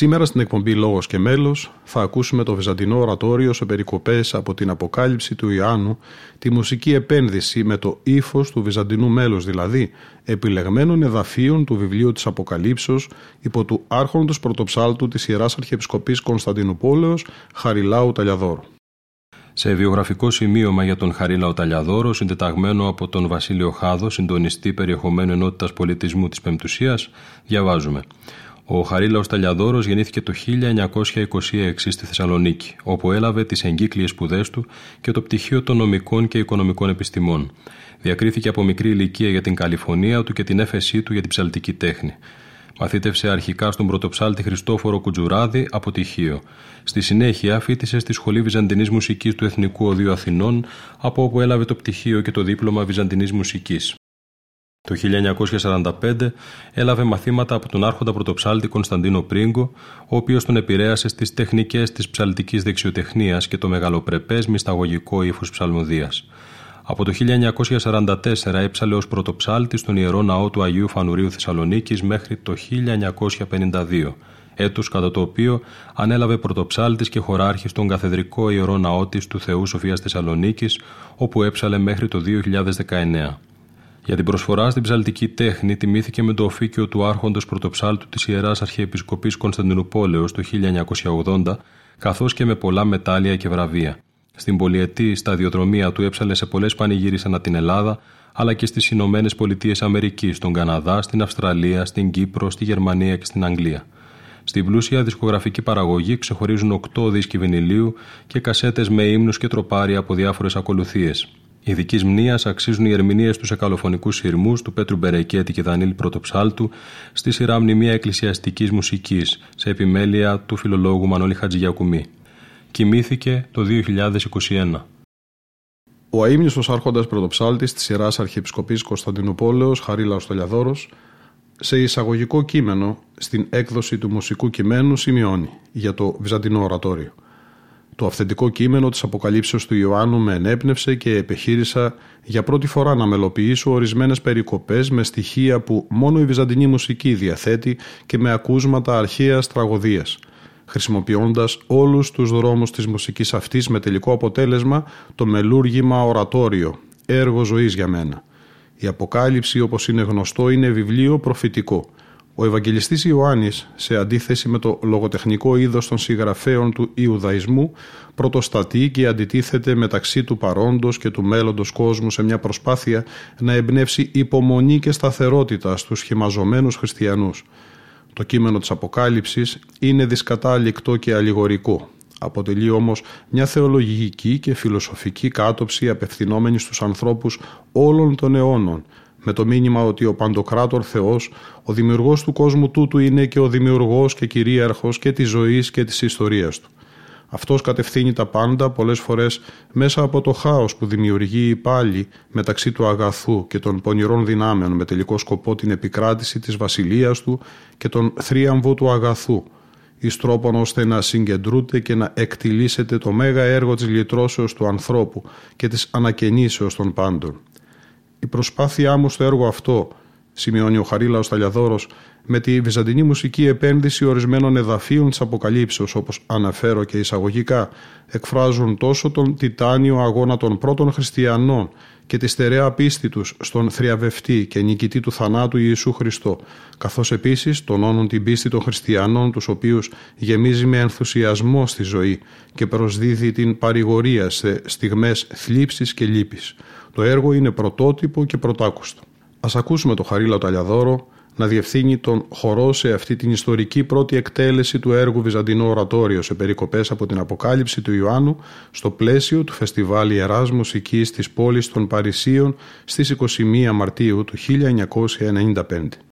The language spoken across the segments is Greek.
Σήμερα στην εκπομπή Λόγος και Μέλος θα ακούσουμε το Βυζαντινό ορατόριο σε περικοπές από την Αποκάλυψη του Ιωάννου, τη μουσική επένδυση με το ύφος του Βυζαντινού μέλους δηλαδή, επιλεγμένων εδαφίων του βιβλίου της Αποκαλύψεως υπό του άρχοντος πρωτοψάλτου της Ιεράς Αρχιεπισκοπής Κωνσταντινούπολεως Χαριλάου Ταλιαδόρου. Σε βιογραφικό σημείωμα για τον Χαρίλαο Ταλιαδόρο, συντεταγμένο από τον Βασίλειο Χάδο, συντονιστή περιεχομένου ενότητας πολιτισμού της Πεμπτουσίας, διαβάζουμε. Ο Χαρίλαος Ταλιαδόρος γεννήθηκε το 1926 στη Θεσσαλονίκη, όπου έλαβε τις εγκύκλειες σπουδές του και το πτυχίο των νομικών και οικονομικών επιστημών. Διακρίθηκε από μικρή ηλικία για την καλυφωνία του και την έφεσή του για την ψαλτική τέχνη. Μαθήτευσε αρχικά στον πρωτοψάλτη Χριστόφορο Κουτζουράδη από τυχείο. Στη συνέχεια φίτησε στη Σχολή Βυζαντινής Μουσικής του Εθνικού Οδείου Αθηνών, από όπου έλαβε το πτυχίο και το δίπλωμα Βυζαντινής Μουσικής. Το 1945 έλαβε μαθήματα από τον άρχοντα πρωτοψάλτη Κωνσταντίνο Πρίγκο, ο οποίος τον επηρέασε στις τεχνικές της ψαλτικής δεξιοτεχνίας και το μεγαλοπρεπέ μυσταγωγικό ύφος ψαλμοδίας. Από το 1944 έψαλε ως πρωτοψάλτη στον ιερό ναό του Αγίου Φανουρίου Θεσσαλονίκης μέχρι το 1952, έτος κατά το οποίο ανέλαβε πρωτοψάλτης και χωράρχη στον καθεδρικό ιερό ναό της του Θεού Σοφίας Θεσσαλονίκης, όπου έψαλε μέχρι το 2019. Για την προσφορά στην ψαλτική τέχνη τιμήθηκε με το οφίκιο του άρχοντος πρωτοψάλτου της Ιεράς Αρχιεπισκοπής Κωνσταντινουπόλεως το 1980, καθώς και με πολλά μετάλλια και βραβεία. Στην πολιετή σταδιοδρομία του έψαλε σε πολλές πανηγύρεις ανά την Ελλάδα, αλλά και στις Ηνωμένες Πολιτείες Αμερικής, στον Καναδά, στην Αυστραλία, στην Κύπρο, στη Γερμανία και στην Αγγλία. Στην πλούσια δισκογραφική παραγωγή ξεχωρίζουν 8 δίσκοι βινιλίου και κασέτες με ύμνους και τροπάρια από διάφορες ακολουθίες. Ειδικής μνήμα αξίζουν οι ερμηνείες του εκαλοφωνικούς σειρμούς του Πέτρου Μπερεκέτη και Δανίλη Πρωτοψάλτου στη σειρά μνημεία εκκλησιαστικής μουσικής σε επιμέλεια του φιλολόγου Μανώλη Χατζηγιακουμή. Κοιμήθηκε το 2021. Ο αείμνηστος άρχοντας πρωτοψάλτης της Ιεράς Αρχιεπισκοπής Κωνσταντινούπολεως Χαρίλαος Τολιαδόρος σε εισαγωγικό κείμενο στην έκδοση του μουσικού κειμένου σημειώνει για το Βυζαντινό Ορατόριο – το αυθεντικό κείμενο της Αποκαλύψεως του Ιωάννου με ενέπνευσε και επιχείρησα για πρώτη φορά να μελοποιήσω ορισμένες περικοπές με στοιχεία που μόνο η βυζαντινή μουσική διαθέτει και με ακούσματα αρχαίας τραγωδίας, χρησιμοποιώντας όλους τους δρόμους της μουσικής αυτής με τελικό αποτέλεσμα το μελούργημα ορατόριο, έργο ζωής για μένα. Η Αποκάλυψη όπως είναι γνωστό είναι βιβλίο προφητικό – ο Ευαγγελιστής Ιωάννης, σε αντίθεση με το λογοτεχνικό είδος των συγγραφέων του Ιουδαϊσμού, πρωτοστατεί και αντιτίθεται μεταξύ του παρόντος και του μέλλοντος κόσμου σε μια προσπάθεια να εμπνεύσει υπομονή και σταθερότητα στους σχημαζομένους χριστιανούς. Το κείμενο της Αποκάλυψης είναι δυσκατάληκτο και αλληγορικό. Αποτελεί όμως μια θεολογική και φιλοσοφική κάτοψη απευθυνόμενη στους ανθρώπους όλων των αιώνων, με το μήνυμα ότι ο Παντοκράτορ Θεός, ο δημιουργός του κόσμου τούτου είναι και ο δημιουργός και κυρίαρχος και της ζωής και της ιστορίας του. Αυτός κατευθύνει τα πάντα πολλές φορές μέσα από το χάος που δημιουργεί πάλι μεταξύ του αγαθού και των πονηρών δυνάμεων με τελικό σκοπό την επικράτηση της βασιλείας του και τον θρίαμβο του αγαθού, εις τρόπον ώστε να συγκεντρούται και να εκτιλήσεται το μέγα έργο της λυτρώσεως του ανθρώπου και της ανακαινήσεως των πάντων. Η προσπάθειά μου στο έργο αυτό σημειώνει ο Χαρίλαος Ταλιαδόρος, με τη βυζαντινή μουσική επένδυση ορισμένων εδαφείων της Αποκαλύψεως, όπως αναφέρω και εισαγωγικά, εκφράζουν τόσο τον τιτάνιο αγώνα των πρώτων χριστιανών και τη στερεά πίστη τους στον θριαβευτή και νικητή του θανάτου Ιησού Χριστό, καθώς επίσης τονώνουν την πίστη των χριστιανών, τους οποίους γεμίζει με ενθουσιασμό στη ζωή και προσδίδει την παρηγορία σε στιγμές θλίψης και λύπης. Το έργο είναι πρωτότυπο και πρωτάκουστο. Ας ακούσουμε το Χαρίλα Ταλιαδόρο να διευθύνει τον χορό σε αυτή την ιστορική πρώτη εκτέλεση του έργου Βυζαντινό Ορατόριο σε περικοπές από την Αποκάλυψη του Ιωάννου στο πλαίσιο του Φεστιβάλ Ιεράς Μουσικής της πόλης των Παρισίων στις 21 Μαρτίου του 1995.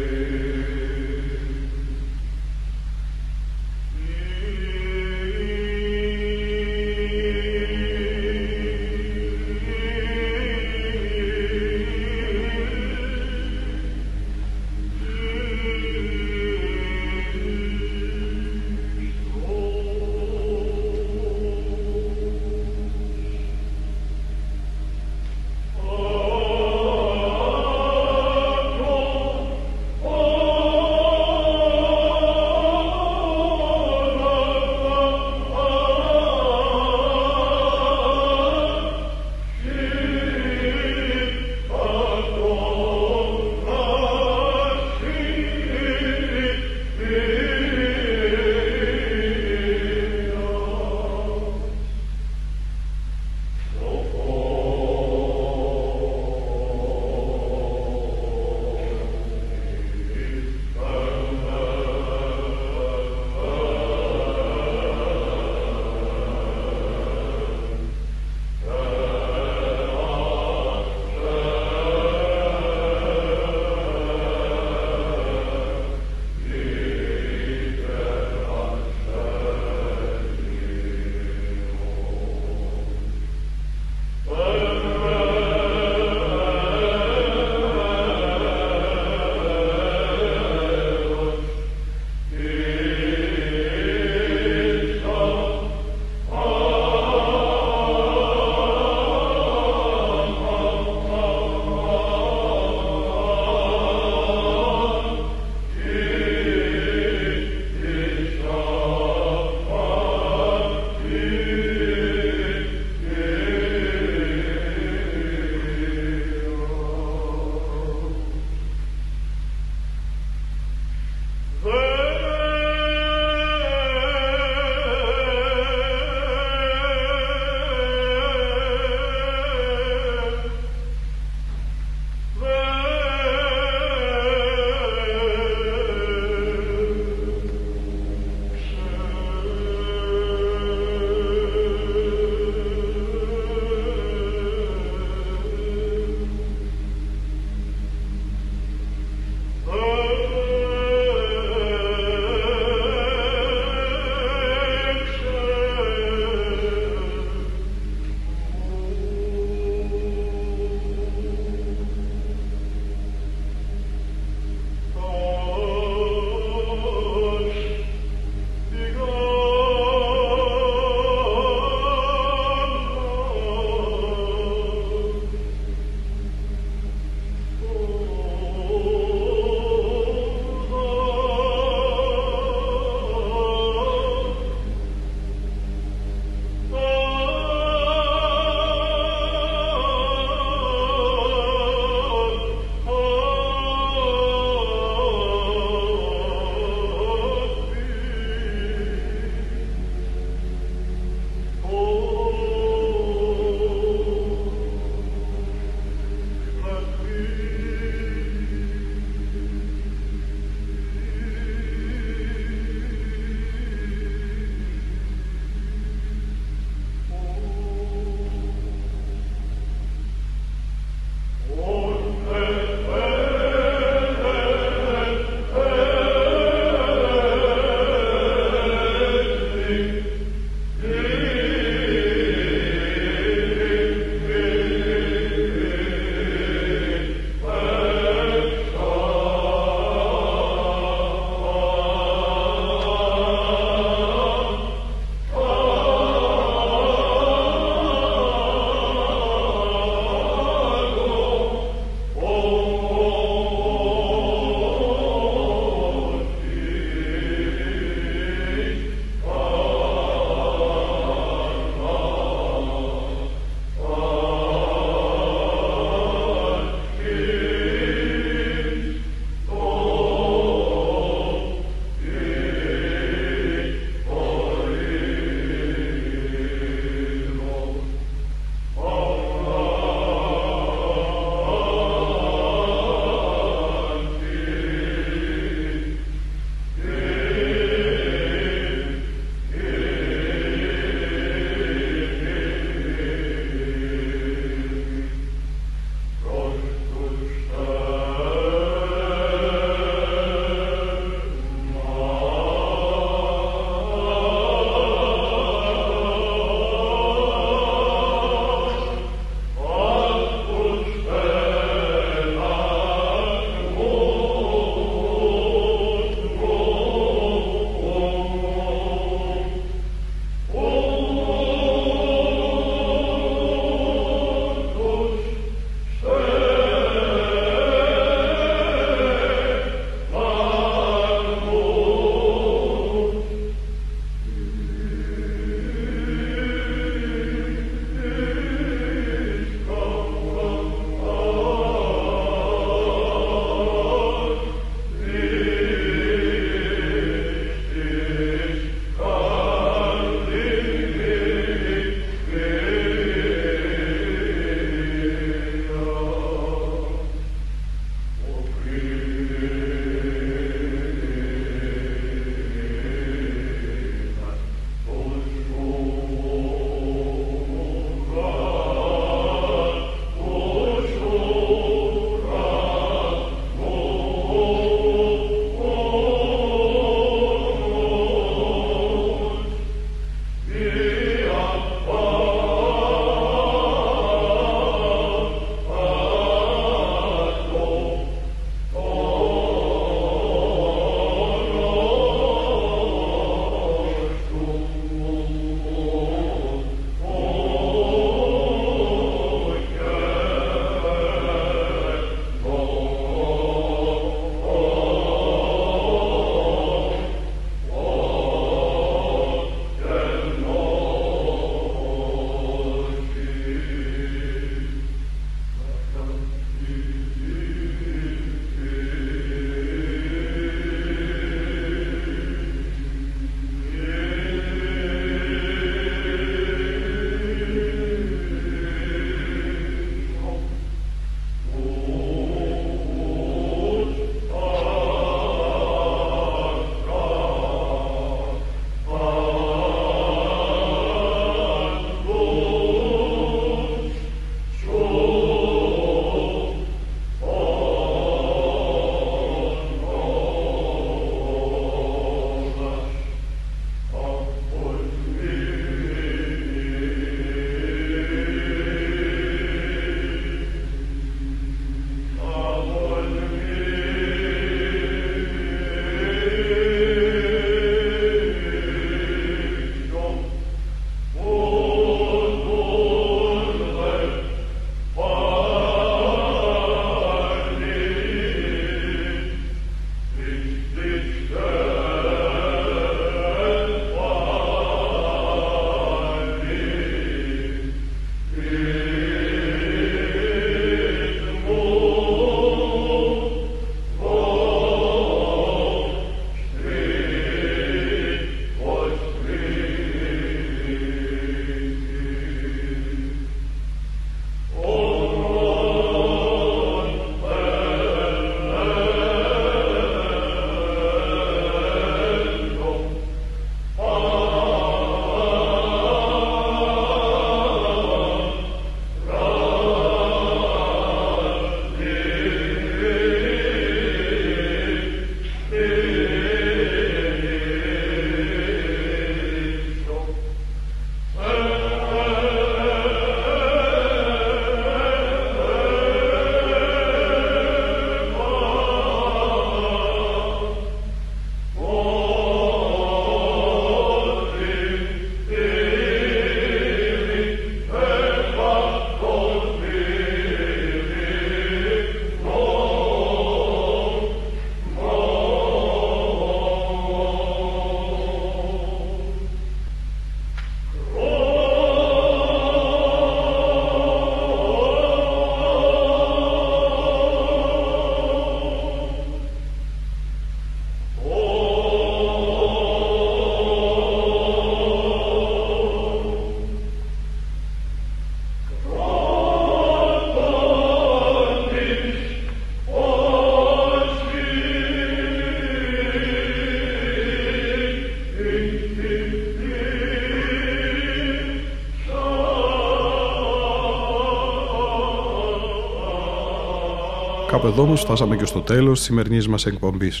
Κάπου εδώ όμω φτάσαμε και στο τέλος της σημερινής μας εκπομπής.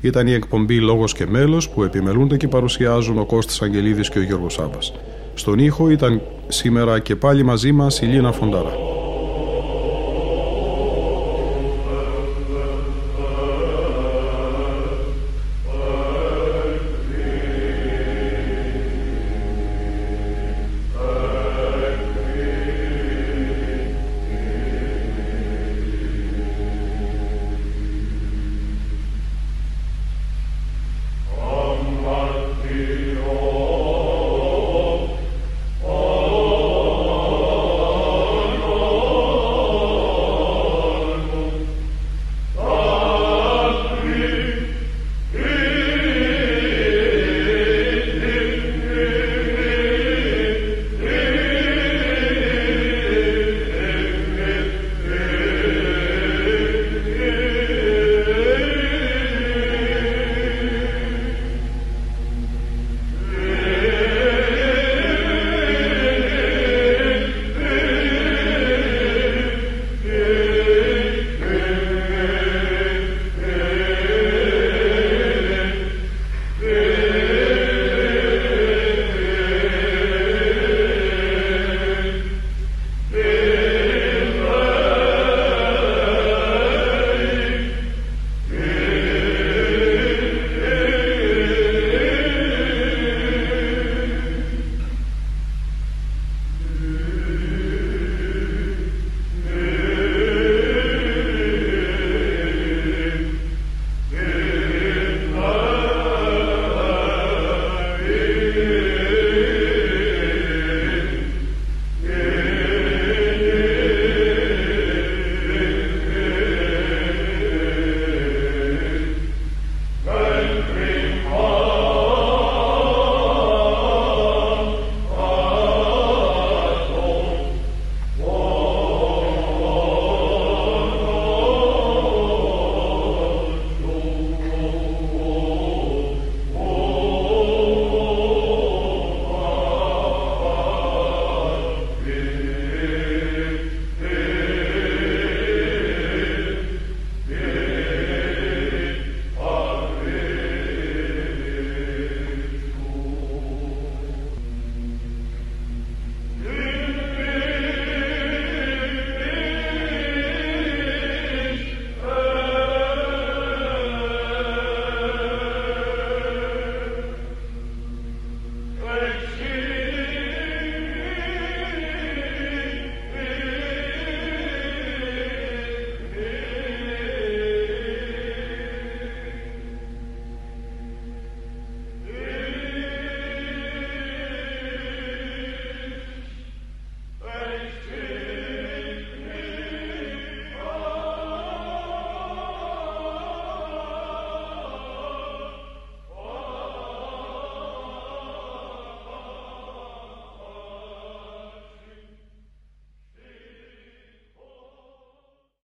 Ήταν η εκπομπή Λόγος και Μέλος που επιμελούνται και παρουσιάζουν ο Κώστας Αγγελίδης και ο Γιώργος Σάμπας. Στον ήχο ήταν σήμερα και πάλι μαζί μας η Λίνα Φοντάρα.